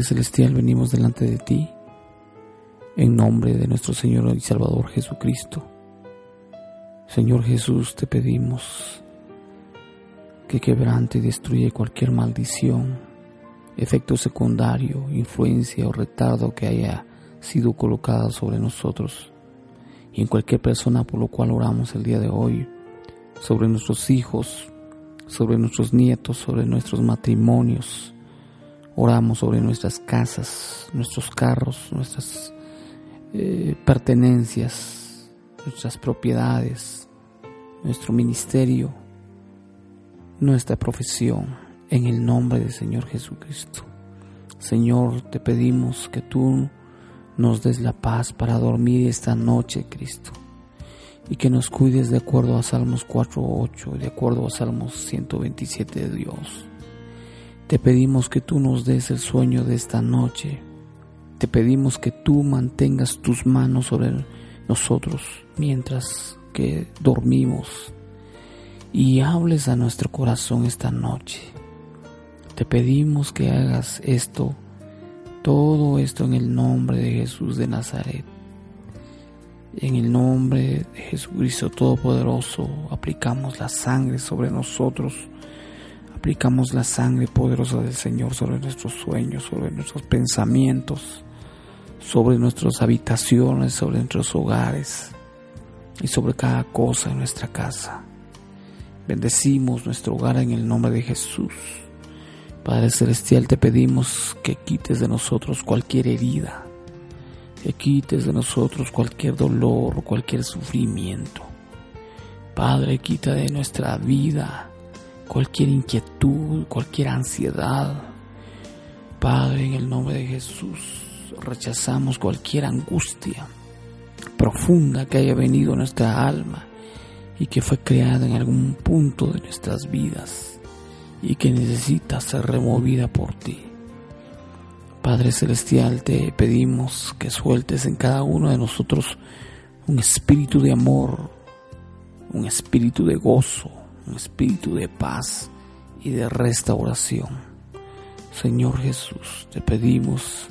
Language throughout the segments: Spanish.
Celestial, venimos delante de ti en nombre de nuestro Señor y Salvador Jesucristo. Señor Jesús, te pedimos que quebrante y destruye cualquier maldición, efecto secundario, influencia o retardo que haya sido colocada sobre nosotros y en cualquier persona por lo cual oramos el día de hoy, sobre nuestros hijos, sobre nuestros nietos, sobre nuestros matrimonios. Oramos sobre nuestras casas, nuestros carros, nuestras eh, pertenencias, nuestras propiedades, nuestro ministerio, nuestra profesión, en el nombre del Señor Jesucristo. Señor, te pedimos que tú nos des la paz para dormir esta noche, Cristo, y que nos cuides de acuerdo a Salmos 4.8, de acuerdo a Salmos 127 de Dios. Te pedimos que tú nos des el sueño de esta noche. Te pedimos que tú mantengas tus manos sobre nosotros mientras que dormimos y hables a nuestro corazón esta noche. Te pedimos que hagas esto, todo esto en el nombre de Jesús de Nazaret. En el nombre de Jesucristo Todopoderoso aplicamos la sangre sobre nosotros. Aplicamos la sangre poderosa del Señor sobre nuestros sueños, sobre nuestros pensamientos, sobre nuestras habitaciones, sobre nuestros hogares y sobre cada cosa en nuestra casa. Bendecimos nuestro hogar en el nombre de Jesús. Padre Celestial, te pedimos que quites de nosotros cualquier herida, que quites de nosotros cualquier dolor, cualquier sufrimiento. Padre, quita de nuestra vida cualquier inquietud, cualquier ansiedad. Padre, en el nombre de Jesús, rechazamos cualquier angustia profunda que haya venido a nuestra alma y que fue creada en algún punto de nuestras vidas y que necesita ser removida por ti. Padre Celestial, te pedimos que sueltes en cada uno de nosotros un espíritu de amor, un espíritu de gozo, un espíritu de paz y de restauración. Señor Jesús, te pedimos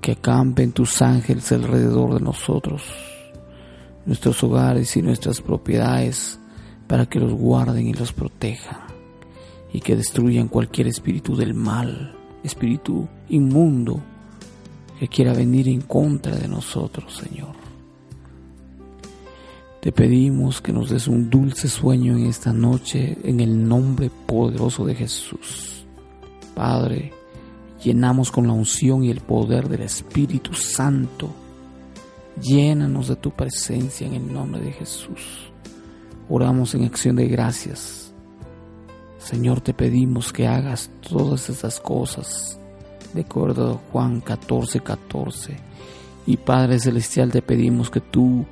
que acampen tus ángeles alrededor de nosotros nuestros hogares y nuestras propiedades para que los guarden y los protejan y que destruyan cualquier espíritu del mal, espíritu inmundo que quiera venir en contra de nosotros, Señor. Te pedimos que nos des un dulce sueño en esta noche en el nombre poderoso de Jesús. Padre, llenamos con la unción y el poder del Espíritu Santo Llénanos de tu presencia en el nombre de Jesús. Oramos en acción de gracias. Señor, te pedimos que hagas todas estas cosas de acuerdo a Juan 14, 14. Y Padre Celestial, te pedimos que tú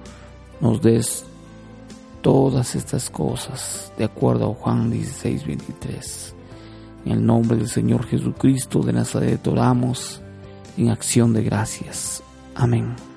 nos des todas estas cosas de acuerdo a Juan 16, 23. En el nombre del Señor Jesucristo de Nazaret oramos en acción de gracias. Amén.